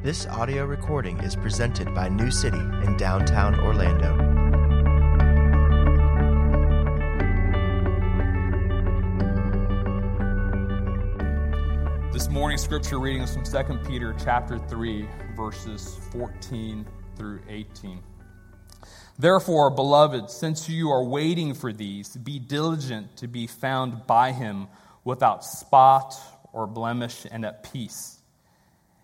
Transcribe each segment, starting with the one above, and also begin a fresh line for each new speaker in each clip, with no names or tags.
This audio recording is presented by New City in downtown Orlando.
This morning's scripture reading is from 2 Peter chapter 3 verses 14 through 18. Therefore, beloved, since you are waiting for these, be diligent to be found by him without spot or blemish and at peace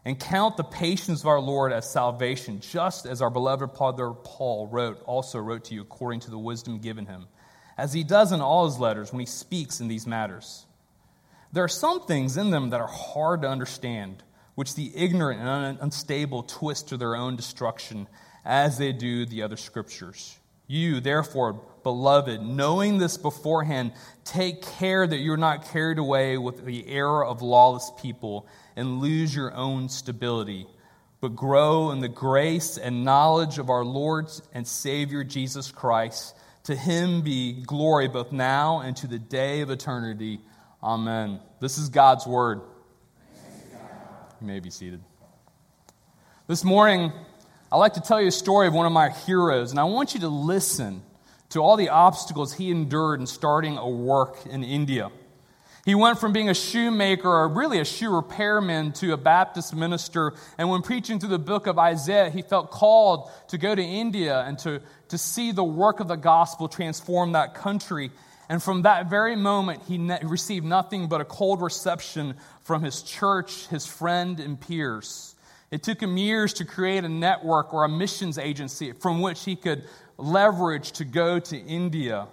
and count the patience of our Lord as salvation, just as our beloved brother Paul wrote, also wrote to you according to the wisdom given him, as he does in all his letters when he speaks in these matters. There are some things in them that are hard to understand, which the ignorant and unstable twist to their own destruction, as they do the other scriptures. You, therefore, beloved, knowing this beforehand, take care that you're not carried away with the error of lawless people and lose your own stability, but grow in the grace and knowledge of our Lord and Savior Jesus Christ. To him be glory both now and to the day of eternity. Amen. This is God's word. You may be seated. This morning, I'd like to tell you a story of one of my heroes, and I want you to listen to all the obstacles he endured in starting a work in India. He went from being a shoemaker, or really a shoe repairman, to a Baptist minister. And when preaching through the book of Isaiah, he felt called to go to India and to, to see the work of the gospel transform that country. And from that very moment, he ne- received nothing but a cold reception from his church, his friend, and peers. It took him years to create a network or a missions agency from which he could leverage to go to India.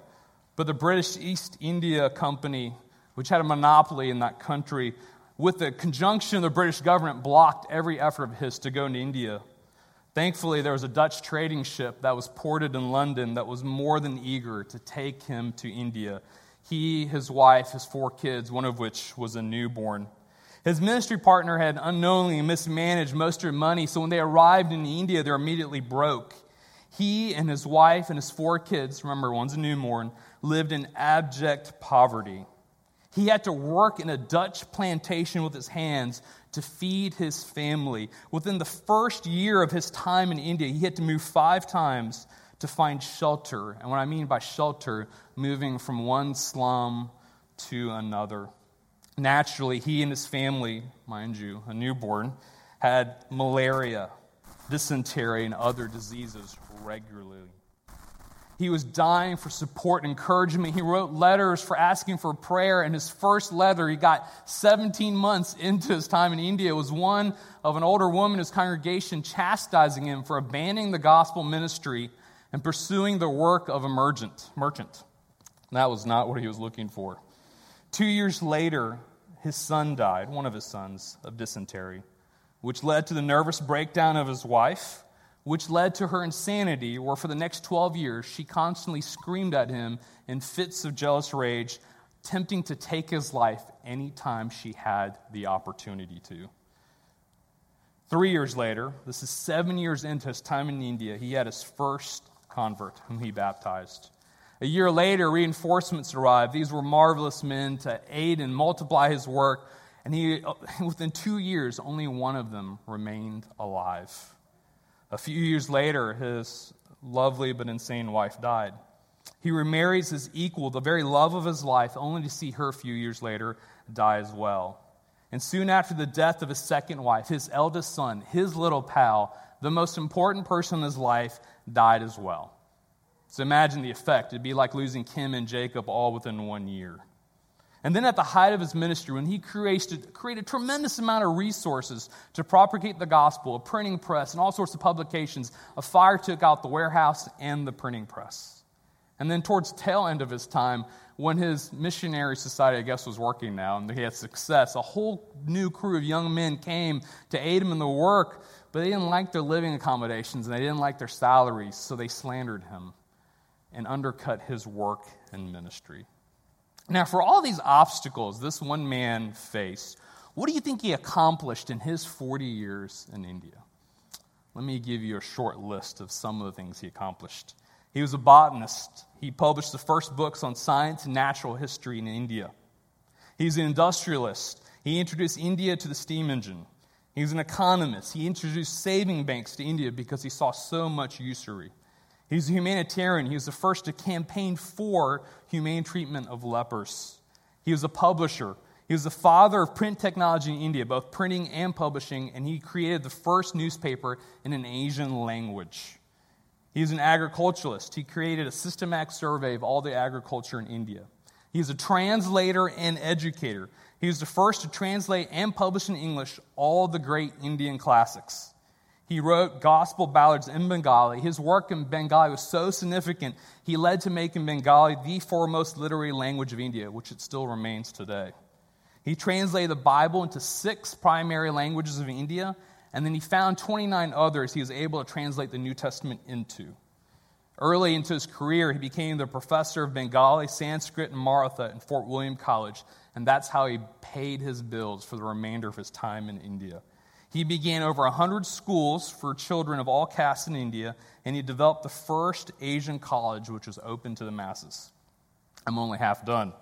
But the British East India Company which had a monopoly in that country, with the conjunction of the British government, blocked every effort of his to go to India. Thankfully, there was a Dutch trading ship that was ported in London that was more than eager to take him to India. He, his wife, his four kids, one of which was a newborn. His ministry partner had unknowingly mismanaged most of their money, so when they arrived in India, they're immediately broke. He and his wife and his four kids, remember, one's a newborn, lived in abject poverty. He had to work in a Dutch plantation with his hands to feed his family. Within the first year of his time in India, he had to move five times to find shelter. And what I mean by shelter, moving from one slum to another. Naturally, he and his family, mind you, a newborn, had malaria, dysentery, and other diseases regularly. He was dying for support and encouragement. He wrote letters for asking for prayer. And his first letter, he got 17 months into his time in India, was one of an older woman in his congregation chastising him for abandoning the gospel ministry and pursuing the work of a merchant. merchant. That was not what he was looking for. Two years later, his son died, one of his sons, of dysentery, which led to the nervous breakdown of his wife which led to her insanity, where for the next 12 years she constantly screamed at him in fits of jealous rage, tempting to take his life anytime she had the opportunity to. Three years later, this is seven years into his time in India, he had his first convert whom he baptized. A year later, reinforcements arrived. These were marvelous men to aid and multiply his work. And he, within two years, only one of them remained alive. A few years later, his lovely but insane wife died. He remarries his equal, the very love of his life, only to see her a few years later die as well. And soon after the death of his second wife, his eldest son, his little pal, the most important person in his life, died as well. So imagine the effect. It'd be like losing Kim and Jacob all within one year. And then at the height of his ministry, when he created, created a tremendous amount of resources to propagate the gospel, a printing press, and all sorts of publications, a fire took out the warehouse and the printing press. And then towards tail end of his time, when his missionary society, I guess, was working now and he had success, a whole new crew of young men came to aid him in the work, but they didn't like their living accommodations and they didn't like their salaries, so they slandered him and undercut his work and ministry. Now, for all these obstacles this one man faced, what do you think he accomplished in his 40 years in India? Let me give you a short list of some of the things he accomplished. He was a botanist. He published the first books on science and natural history in India. He's an industrialist. He introduced India to the steam engine. He was an economist. He introduced saving banks to India because he saw so much usury. He was a humanitarian. He was the first to campaign for humane treatment of lepers. He was a publisher. He was the father of print technology in India, both printing and publishing, and he created the first newspaper in an Asian language. He was an agriculturalist. He created a systematic survey of all the agriculture in India. He was a translator and educator. He was the first to translate and publish in English all the great Indian classics. He wrote gospel ballads in Bengali. His work in Bengali was so significant, he led to making Bengali the foremost literary language of India, which it still remains today. He translated the Bible into six primary languages of India, and then he found 29 others he was able to translate the New Testament into. Early into his career, he became the professor of Bengali, Sanskrit, and Maratha in Fort William College, and that's how he paid his bills for the remainder of his time in India. He began over 100 schools for children of all castes in India, and he developed the first Asian college which was open to the masses. I'm only half done.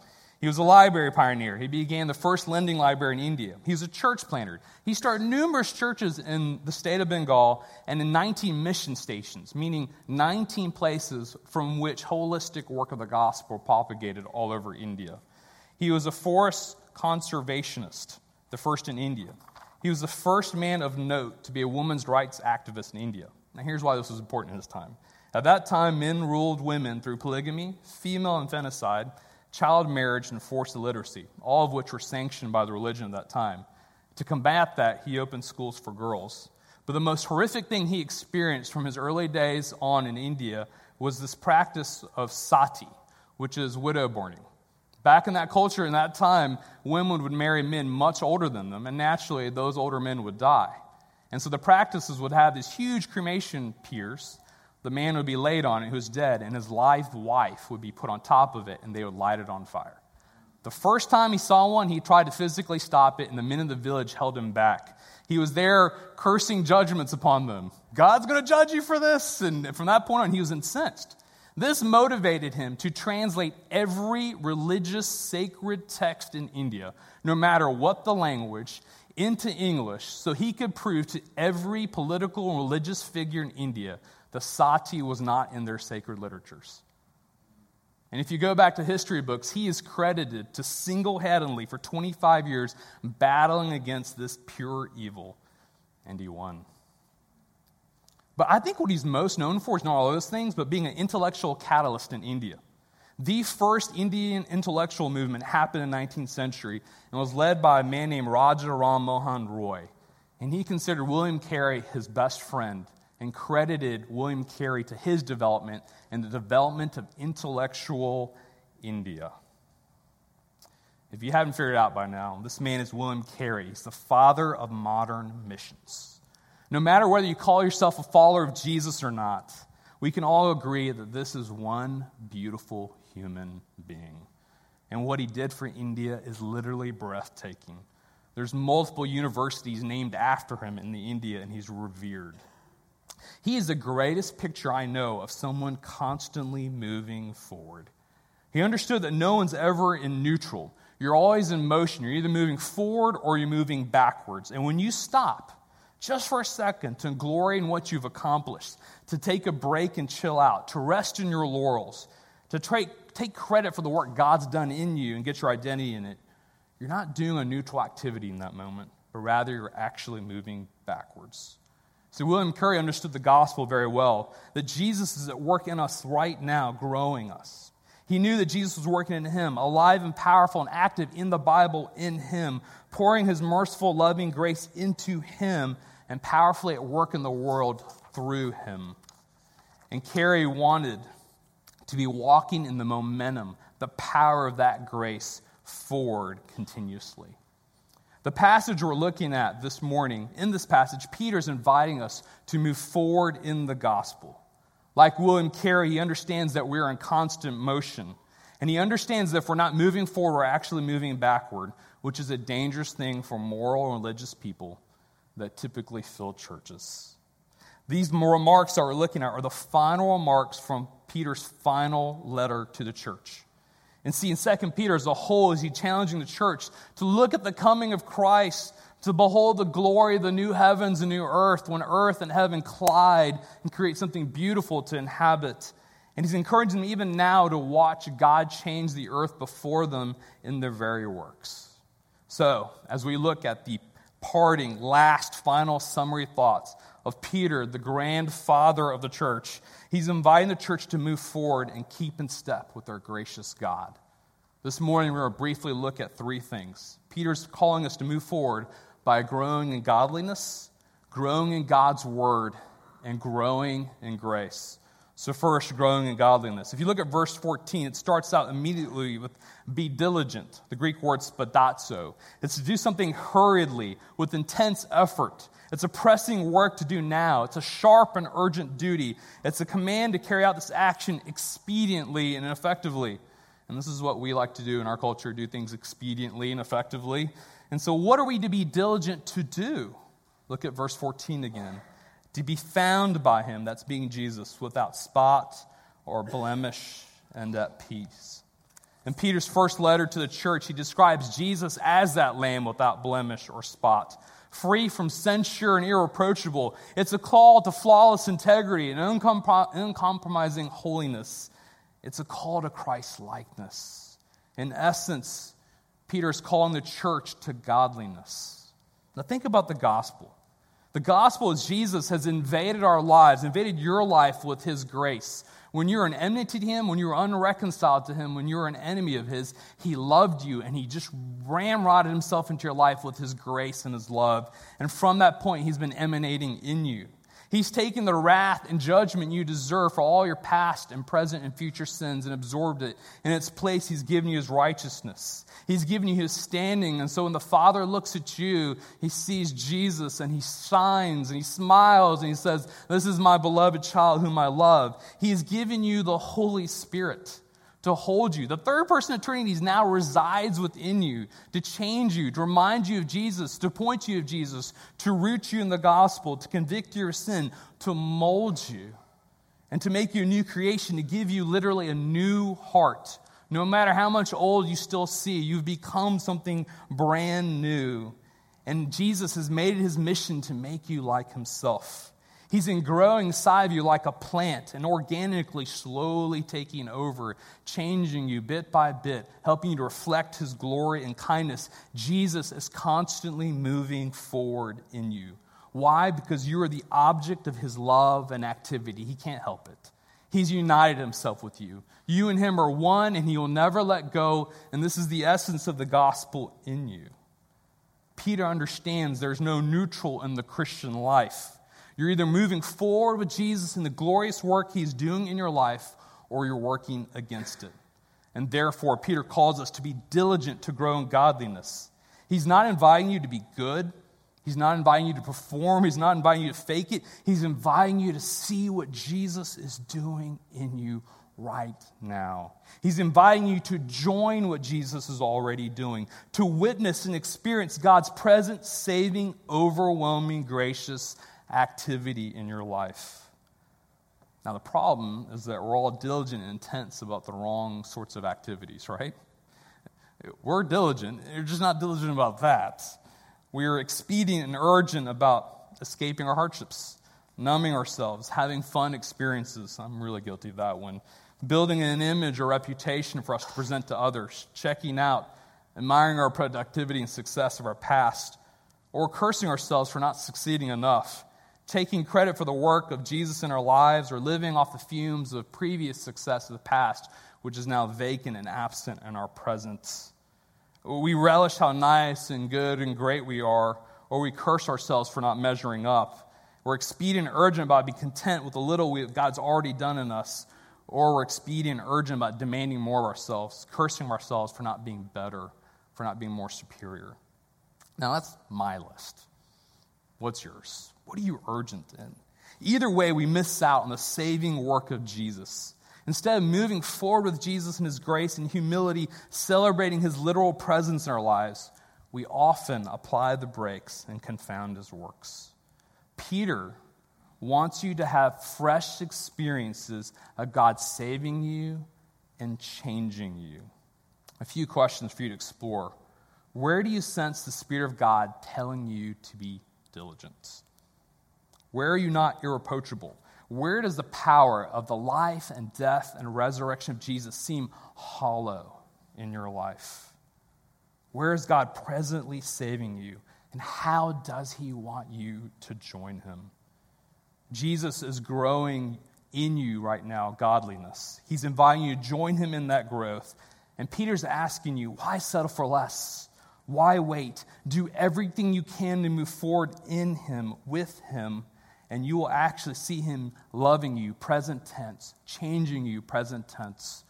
He was a library pioneer. He began the first lending library in India. He was a church planter. He started numerous churches in the state of Bengal and in 19 mission stations, meaning 19 places from which holistic work of the gospel propagated all over India. He was a forest conservationist, the first in India. He was the first man of note to be a woman's rights activist in India. Now, here's why this was important in his time. At that time, men ruled women through polygamy, female infanticide, child marriage, and forced illiteracy, all of which were sanctioned by the religion of that time. To combat that, he opened schools for girls. But the most horrific thing he experienced from his early days on in India was this practice of sati, which is widow burning. Back in that culture, in that time, women would marry men much older than them, and naturally, those older men would die. And so the practices would have these huge cremation piers. The man would be laid on it who's dead, and his live wife would be put on top of it, and they would light it on fire. The first time he saw one, he tried to physically stop it, and the men in the village held him back. He was there cursing judgments upon them. God's going to judge you for this. And from that point on, he was incensed. This motivated him to translate every religious sacred text in India, no matter what the language, into English so he could prove to every political and religious figure in India the sati was not in their sacred literatures. And if you go back to history books, he is credited to single handedly for 25 years battling against this pure evil, and he won. But I think what he's most known for is not all those things, but being an intellectual catalyst in India. The first Indian intellectual movement happened in the 19th century and was led by a man named Raja Ram Mohan Roy. And he considered William Carey his best friend and credited William Carey to his development and the development of intellectual India. If you haven't figured it out by now, this man is William Carey. He's the father of modern missions. No matter whether you call yourself a follower of Jesus or not, we can all agree that this is one beautiful human being. And what he did for India is literally breathtaking. There's multiple universities named after him in the India, and he's revered. He is the greatest picture I know of someone constantly moving forward. He understood that no one's ever in neutral. You're always in motion. You're either moving forward or you're moving backwards. And when you stop, just for a second to glory in what you've accomplished, to take a break and chill out, to rest in your laurels, to take, take credit for the work God's done in you and get your identity in it, you're not doing a neutral activity in that moment, but rather you're actually moving backwards. See, William Carey understood the gospel very well that Jesus is at work in us right now, growing us. He knew that Jesus was working in him, alive and powerful and active in the Bible in him, pouring his merciful, loving grace into him and powerfully at work in the world through him. And Carey wanted to be walking in the momentum, the power of that grace forward continuously. The passage we're looking at this morning, in this passage, Peter's inviting us to move forward in the gospel. Like William Carey, he understands that we're in constant motion. And he understands that if we're not moving forward, we're actually moving backward, which is a dangerous thing for moral and religious people that typically fill churches. These remarks that we're looking at are the final remarks from Peter's final letter to the church. And see, in 2 Peter as a whole, is he challenging the church to look at the coming of Christ to behold the glory of the new heavens and new earth when earth and heaven collide and create something beautiful to inhabit. And he's encouraging them even now to watch God change the earth before them in their very works. So, as we look at the parting, last, final summary thoughts of Peter, the grandfather of the church, he's inviting the church to move forward and keep in step with our gracious God. This morning, we're going to briefly look at three things. Peter's calling us to move forward by growing in godliness, growing in God's word, and growing in grace. So, first, growing in godliness. If you look at verse 14, it starts out immediately with be diligent. The Greek word spoudazo. It's to do something hurriedly, with intense effort. It's a pressing work to do now. It's a sharp and urgent duty. It's a command to carry out this action expediently and effectively. And this is what we like to do in our culture do things expediently and effectively. And so, what are we to be diligent to do? Look at verse 14 again. To be found by him, that's being Jesus, without spot or blemish and at peace. In Peter's first letter to the church, he describes Jesus as that lamb without blemish or spot, free from censure and irreproachable. It's a call to flawless integrity and uncompromising holiness. It's a call to Christ likeness. In essence, Peter is calling the church to godliness. Now, think about the gospel. The gospel is Jesus has invaded our lives, invaded your life with his grace. When you're an enmity to him, when you're unreconciled to him, when you're an enemy of his, he loved you and he just ramrodded himself into your life with his grace and his love. And from that point, he's been emanating in you. He's taken the wrath and judgment you deserve for all your past and present and future sins and absorbed it. In its place, He's given you His righteousness. He's given you His standing. And so when the Father looks at you, He sees Jesus and He shines and He smiles and He says, This is my beloved child whom I love. He has given you the Holy Spirit to hold you. The third person of Trinity now resides within you to change you, to remind you of Jesus, to point you of Jesus, to root you in the gospel, to convict your sin, to mold you, and to make you a new creation, to give you literally a new heart. No matter how much old you still see, you've become something brand new. And Jesus has made it his mission to make you like himself. He's in growing inside of you like a plant and organically, slowly taking over, changing you bit by bit, helping you to reflect his glory and kindness. Jesus is constantly moving forward in you. Why? Because you are the object of his love and activity. He can't help it. He's united himself with you. You and him are one, and he will never let go. And this is the essence of the gospel in you. Peter understands there's no neutral in the Christian life. You're either moving forward with Jesus in the glorious work he's doing in your life, or you're working against it. And therefore, Peter calls us to be diligent to grow in godliness. He's not inviting you to be good. He's not inviting you to perform. He's not inviting you to fake it. He's inviting you to see what Jesus is doing in you right now. He's inviting you to join what Jesus is already doing, to witness and experience God's present, saving, overwhelming, gracious, activity in your life. Now, the problem is that we're all diligent and intense about the wrong sorts of activities, right? We're diligent, we're just not diligent about that. We're expedient and urgent about escaping our hardships, numbing ourselves, having fun experiences. I'm really guilty of that one. Building an image or reputation for us to present to others, checking out, admiring our productivity and success of our past, or cursing ourselves for not succeeding enough taking credit for the work of Jesus in our lives or living off the fumes of previous success of the past, which is now vacant and absent in our presence. We relish how nice and good and great we are, or we curse ourselves for not measuring up. We're expedient and urgent about being content with the little we, God's already done in us, or we're expedient and urgent about demanding more of ourselves, cursing ourselves for not being better, for not being more superior. Now, that's my list. What's yours? What are you urgent in? Either way, we miss out on the saving work of Jesus. Instead of moving forward with Jesus and his grace and humility, celebrating his literal presence in our lives, we often apply the brakes and confound his works. Peter wants you to have fresh experiences of God saving you and changing you. A few questions for you to explore. Where do you sense the Spirit of God telling you to be diligent? Where are you not irreproachable? Where does the power of the life and death and resurrection of Jesus seem hollow in your life? Where is God presently saving you? And how does he want you to join him? Jesus is growing in you right now, godliness. He's inviting you to join him in that growth. And Peter's asking you, why settle for less? Why wait? Do everything you can to move forward in him, with him, and you will actually see him loving you, present tense, changing you, present tense,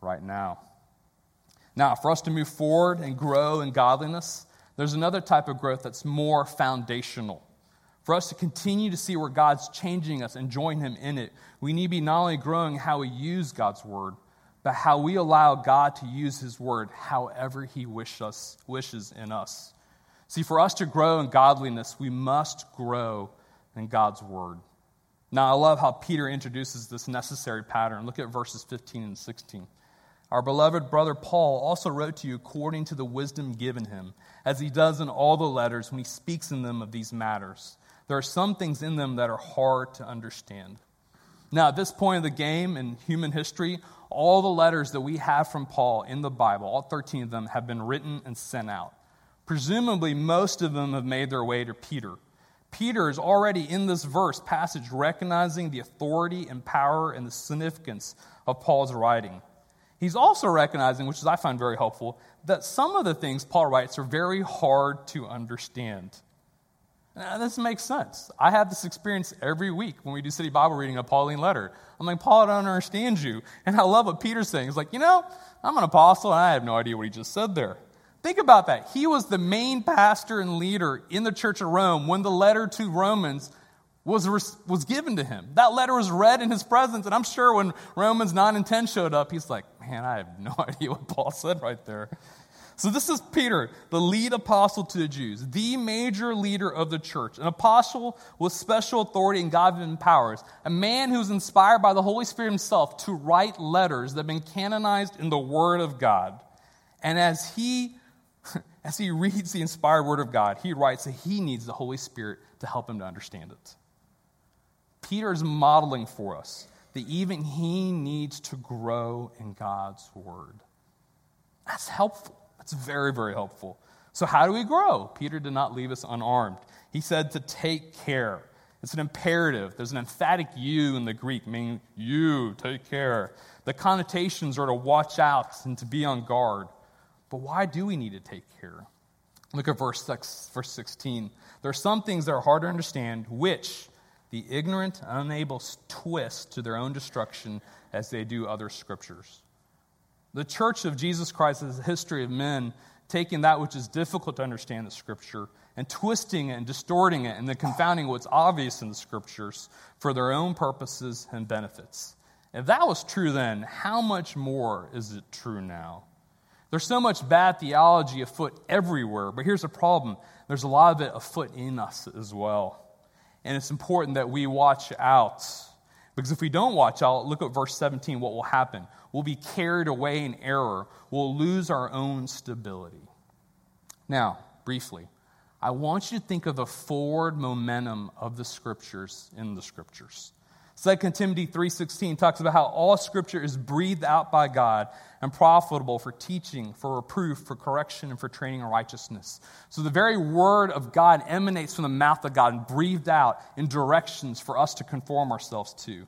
right now. Now, for us to move forward and grow in godliness, there's another type of growth that's more foundational. For us to continue to see where God's changing us and join Him in it, we need to be not only growing how we use God's Word, but how we allow God to use His Word however He wish us, wishes in us. See, for us to grow in godliness, we must grow in God's Word. Now, I love how Peter introduces this necessary pattern. Look at verses 15 and 16. Our beloved brother Paul also wrote to you according to the wisdom given him, as he does in all the letters when he speaks in them of these matters. There are some things in them that are hard to understand. Now, at this point of the game in human history, all the letters that we have from Paul in the Bible, all 13 of them, have been written and sent out. Presumably, most of them have made their way to Peter. Peter is already in this verse passage recognizing the authority and power and the significance of Paul's writing. He's also recognizing, which is I find very helpful, that some of the things Paul writes are very hard to understand. Now, this makes sense. I have this experience every week when we do city Bible reading a Pauline letter. I'm like, Paul, I don't understand you. And I love what Peter's saying. He's like, you know, I'm an apostle and I have no idea what he just said there. Think about that. He was the main pastor and leader in the church of Rome when the letter to Romans was, was given to him. That letter was read in his presence, and I'm sure when Romans 9 and 10 showed up, he's like, man, I have no idea what Paul said right there. So, this is Peter, the lead apostle to the Jews, the major leader of the church, an apostle with special authority and God given powers, a man who's inspired by the Holy Spirit himself to write letters that have been canonized in the Word of God. And as he as he reads the inspired word of God, he writes that he needs the Holy Spirit to help him to understand it. Peter is modeling for us that even he needs to grow in God's word. That's helpful. That's very, very helpful. So, how do we grow? Peter did not leave us unarmed. He said to take care. It's an imperative. There's an emphatic you in the Greek, meaning you, take care. The connotations are to watch out and to be on guard. But why do we need to take care? Look at verse, six, verse 16. There are some things that are hard to understand, which the ignorant and unable twist to their own destruction as they do other scriptures. The church of Jesus Christ is a history of men taking that which is difficult to understand the scripture and twisting it and distorting it and then confounding what's obvious in the scriptures for their own purposes and benefits. If that was true then, how much more is it true now? There's so much bad theology afoot everywhere, but here's the problem there's a lot of it afoot in us as well. And it's important that we watch out. Because if we don't watch out, look at verse 17, what will happen? We'll be carried away in error, we'll lose our own stability. Now, briefly, I want you to think of the forward momentum of the scriptures in the scriptures. 2 Timothy 3:16 talks about how all scripture is breathed out by God and profitable for teaching, for reproof, for correction and for training in righteousness. So the very word of God emanates from the mouth of God and breathed out in directions for us to conform ourselves to.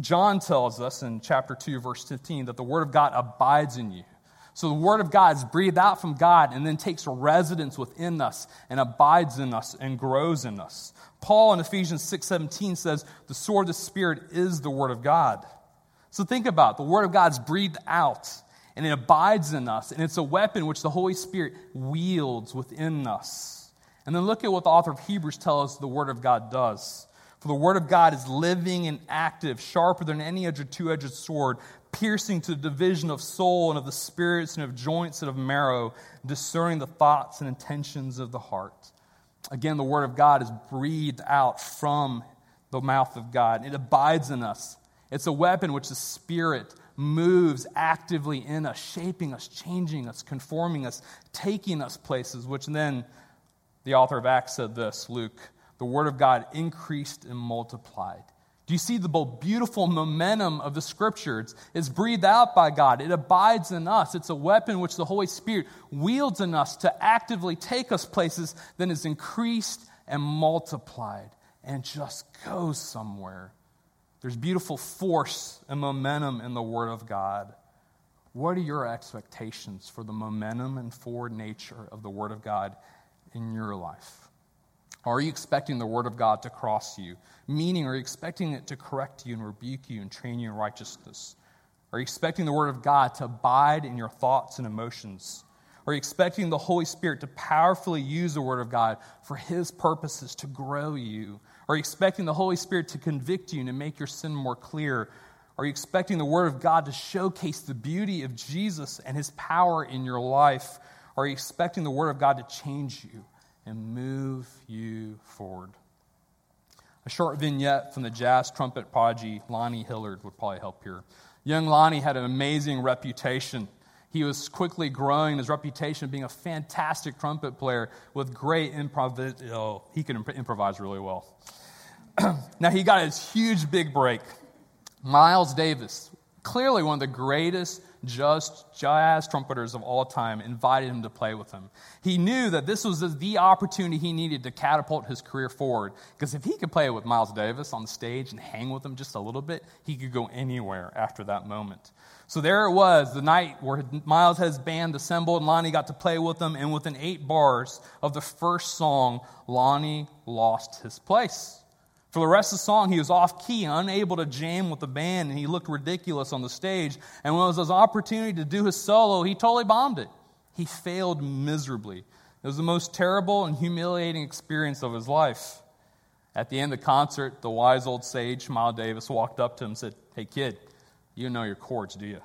John tells us in chapter 2 verse 15 that the word of God abides in you. So the word of God is breathed out from God and then takes residence within us and abides in us and grows in us. Paul in Ephesians 6:17 says, "The sword of the spirit is the word of God." So think about it. the word of God's breathed out and it abides in us and it's a weapon which the Holy Spirit wields within us. And then look at what the author of Hebrews tells us the word of God does. For the word of God is living and active, sharper than any other two edged sword, piercing to the division of soul and of the spirits and of joints and of marrow, discerning the thoughts and intentions of the heart. Again, the Word of God is breathed out from the mouth of God. It abides in us. It's a weapon which the Spirit moves actively in us, shaping us, changing us, conforming us, taking us places, which then the author of Acts said this Luke, the Word of God increased and multiplied. Do you see the beautiful momentum of the scriptures? It's breathed out by God. It abides in us. It's a weapon which the Holy Spirit wields in us to actively take us places, then is increased and multiplied and just goes somewhere. There's beautiful force and momentum in the Word of God. What are your expectations for the momentum and forward nature of the Word of God in your life? Are you expecting the Word of God to cross you? Meaning, are you expecting it to correct you and rebuke you and train you in righteousness? Are you expecting the Word of God to abide in your thoughts and emotions? Are you expecting the Holy Spirit to powerfully use the Word of God for His purposes to grow you? Are you expecting the Holy Spirit to convict you and to make your sin more clear? Are you expecting the Word of God to showcase the beauty of Jesus and His power in your life? Are you expecting the Word of God to change you and move you forward? A short vignette from the jazz trumpet prodigy Lonnie Hillyer would probably help here. Young Lonnie had an amazing reputation. He was quickly growing his reputation of being a fantastic trumpet player with great improv. Oh, he could imp- improvise really well. now, he got his huge big break. Miles Davis, clearly one of the greatest just jazz trumpeters of all time invited him to play with him. He knew that this was the opportunity he needed to catapult his career forward. Because if he could play with Miles Davis on the stage and hang with him just a little bit, he could go anywhere after that moment. So there it was, the night where Miles had his band assembled, and Lonnie got to play with them, and within eight bars of the first song, Lonnie lost his place. For the rest of the song, he was off key, unable to jam with the band, and he looked ridiculous on the stage. And when it was his opportunity to do his solo, he totally bombed it. He failed miserably. It was the most terrible and humiliating experience of his life. At the end of the concert, the wise old sage, Miles Davis, walked up to him and said, Hey, kid, you know your chords, do you?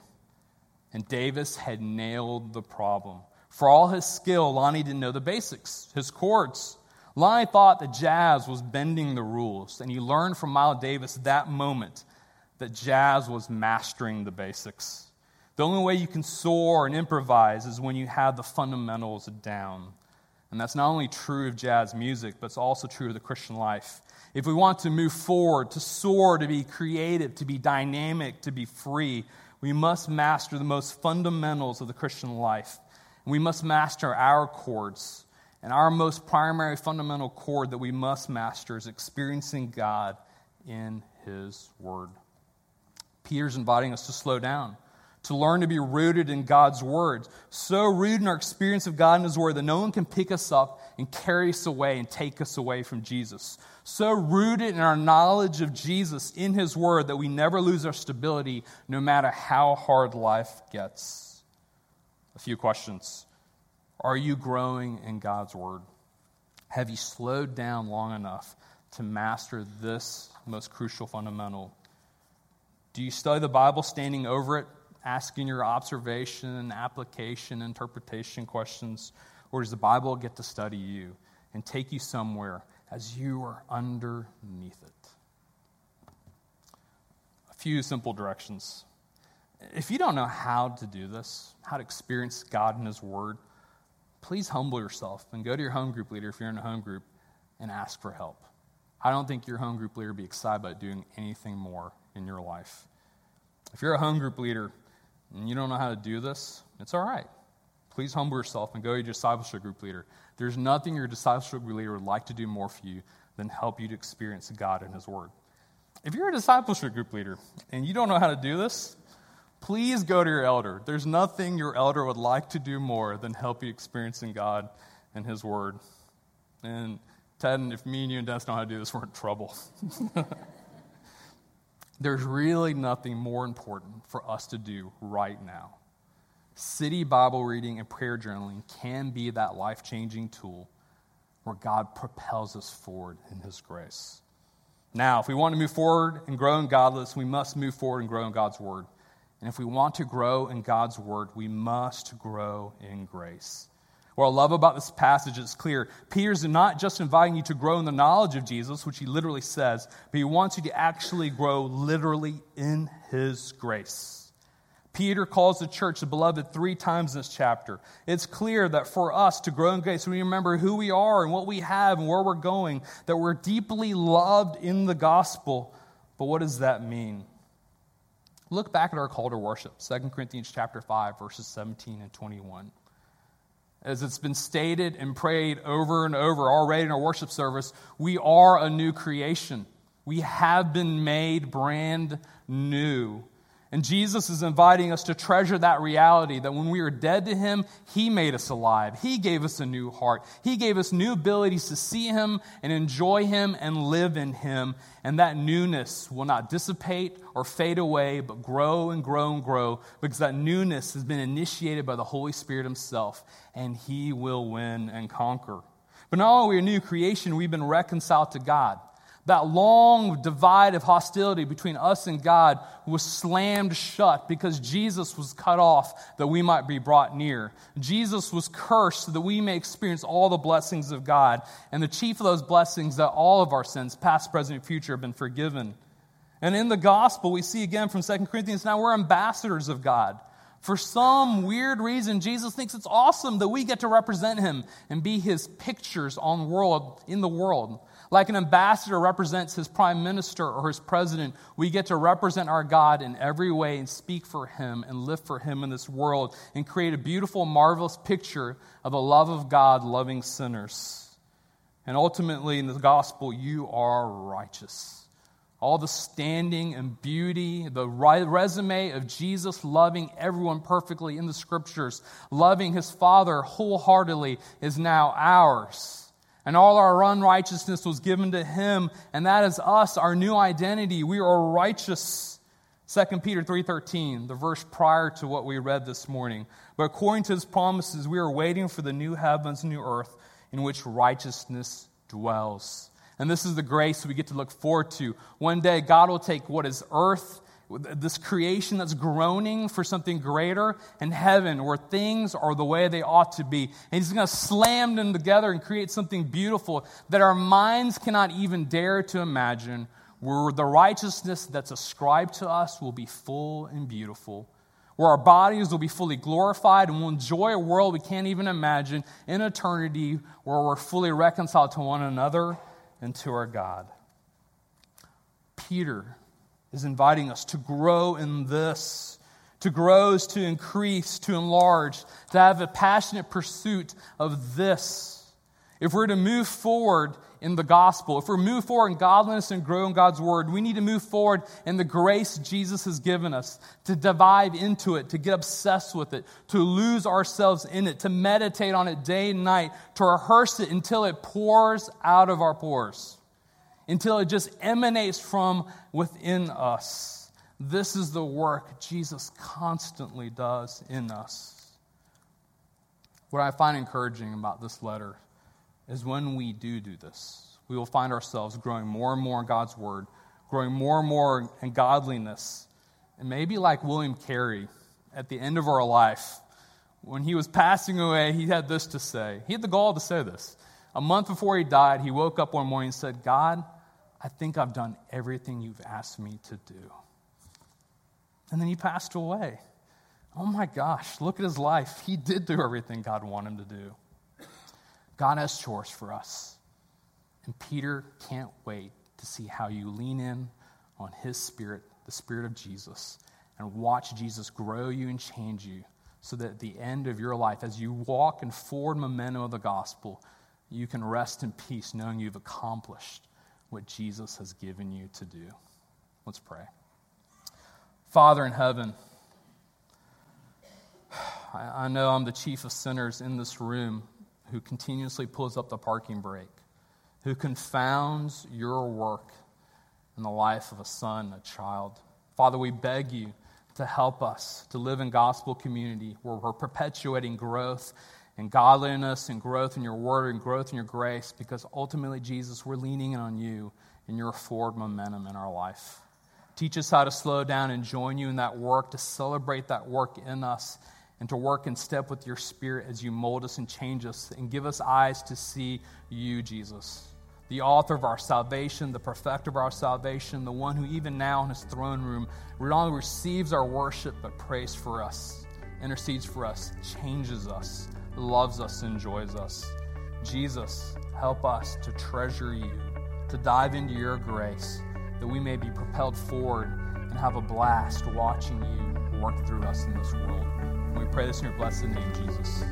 And Davis had nailed the problem. For all his skill, Lonnie didn't know the basics, his chords. Lonnie thought that jazz was bending the rules, and he learned from Miles Davis that moment that jazz was mastering the basics. The only way you can soar and improvise is when you have the fundamentals down. And that's not only true of jazz music, but it's also true of the Christian life. If we want to move forward, to soar, to be creative, to be dynamic, to be free, we must master the most fundamentals of the Christian life. We must master our chords. And our most primary fundamental chord that we must master is experiencing God in His Word. Peter's inviting us to slow down, to learn to be rooted in God's Word. So rooted in our experience of God and His Word that no one can pick us up and carry us away and take us away from Jesus. So rooted in our knowledge of Jesus in His Word that we never lose our stability no matter how hard life gets. A few questions. Are you growing in God's Word? Have you slowed down long enough to master this most crucial fundamental? Do you study the Bible standing over it, asking your observation, application, interpretation questions? Or does the Bible get to study you and take you somewhere as you are underneath it? A few simple directions. If you don't know how to do this, how to experience God and His Word, please humble yourself and go to your home group leader if you're in a home group and ask for help. I don't think your home group leader would be excited about doing anything more in your life. If you're a home group leader and you don't know how to do this, it's all right. Please humble yourself and go to your discipleship group leader. There's nothing your discipleship group leader would like to do more for you than help you to experience God and His Word. If you're a discipleship group leader and you don't know how to do this, Please go to your elder. There's nothing your elder would like to do more than help you experiencing God and His Word. And Ted, if me and you and Dennis know how to do this, we're in trouble. There's really nothing more important for us to do right now. City Bible reading and prayer journaling can be that life changing tool where God propels us forward in His grace. Now, if we want to move forward and grow in godliness, we must move forward and grow in God's Word. And if we want to grow in God's word, we must grow in grace. What I love about this passage is clear. Peter's not just inviting you to grow in the knowledge of Jesus, which he literally says, but he wants you to actually grow literally in his grace. Peter calls the church the beloved three times in this chapter. It's clear that for us to grow in grace, we remember who we are and what we have and where we're going, that we're deeply loved in the gospel. But what does that mean? Look back at our call to worship, 2 Corinthians chapter 5, verses 17 and 21. As it's been stated and prayed over and over already in our worship service, we are a new creation. We have been made brand new. And Jesus is inviting us to treasure that reality that when we were dead to Him, He made us alive. He gave us a new heart. He gave us new abilities to see Him and enjoy Him and live in Him. And that newness will not dissipate or fade away, but grow and grow and grow because that newness has been initiated by the Holy Spirit Himself, and He will win and conquer. But not only are we a new creation, we've been reconciled to God. That long divide of hostility between us and God was slammed shut because Jesus was cut off that we might be brought near. Jesus was cursed so that we may experience all the blessings of God. And the chief of those blessings that all of our sins, past, present, and future, have been forgiven. And in the gospel, we see again from 2 Corinthians now we're ambassadors of God. For some weird reason, Jesus thinks it's awesome that we get to represent him and be his pictures on world in the world. Like an ambassador represents his prime minister or his president, we get to represent our God in every way and speak for him and live for him in this world and create a beautiful, marvelous picture of the love of God loving sinners. And ultimately, in the gospel, you are righteous. All the standing and beauty, the resume of Jesus loving everyone perfectly in the scriptures, loving his Father wholeheartedly, is now ours and all our unrighteousness was given to him and that is us our new identity. We are righteous. 2 peter 3.13 the verse prior to what we read this morning. But according to his promises we are waiting for the new heavens new earth in which righteousness dwells. And this is the grace we get to look forward to. One day god will take what is earth this creation that's groaning for something greater in heaven where things are the way they ought to be. And he's going to slam them together and create something beautiful that our minds cannot even dare to imagine, where the righteousness that's ascribed to us will be full and beautiful. Where our bodies will be fully glorified and we'll enjoy a world we can't even imagine in eternity where we're fully reconciled to one another and to our God. Peter is inviting us to grow in this. To grow is to increase, to enlarge, to have a passionate pursuit of this. If we're to move forward in the gospel, if we're to move forward in godliness and grow in God's word, we need to move forward in the grace Jesus has given us, to dive into it, to get obsessed with it, to lose ourselves in it, to meditate on it day and night, to rehearse it until it pours out of our pores until it just emanates from within us. This is the work Jesus constantly does in us. What I find encouraging about this letter is when we do do this, we will find ourselves growing more and more in God's Word, growing more and more in godliness. And maybe like William Carey at the end of our life, when he was passing away, he had this to say. He had the gall to say this. A month before he died, he woke up one morning and said, God, I think I've done everything you've asked me to do. And then he passed away. Oh my gosh, look at his life. He did do everything God wanted him to do. God has chores for us. And Peter can't wait to see how you lean in on his spirit, the spirit of Jesus, and watch Jesus grow you and change you so that at the end of your life, as you walk in forward momentum of the gospel, you can rest in peace knowing you've accomplished what Jesus has given you to do. Let's pray. Father in heaven, I know I'm the chief of sinners in this room who continuously pulls up the parking brake, who confounds your work in the life of a son, a child. Father, we beg you to help us to live in gospel community where we're perpetuating growth and godliness and growth in your word and growth in your grace because ultimately, Jesus, we're leaning on you and your forward momentum in our life. Teach us how to slow down and join you in that work, to celebrate that work in us, and to work in step with your spirit as you mold us and change us and give us eyes to see you, Jesus. the author of our salvation, the perfecter of our salvation, the one who even now in his throne room not only receives our worship but prays for us, intercedes for us, changes us, loves us, enjoys us. Jesus, help us to treasure you, to dive into your grace, that we may be propelled forward and have a blast watching you work through us in this world. we pray this in your blessed name, Jesus.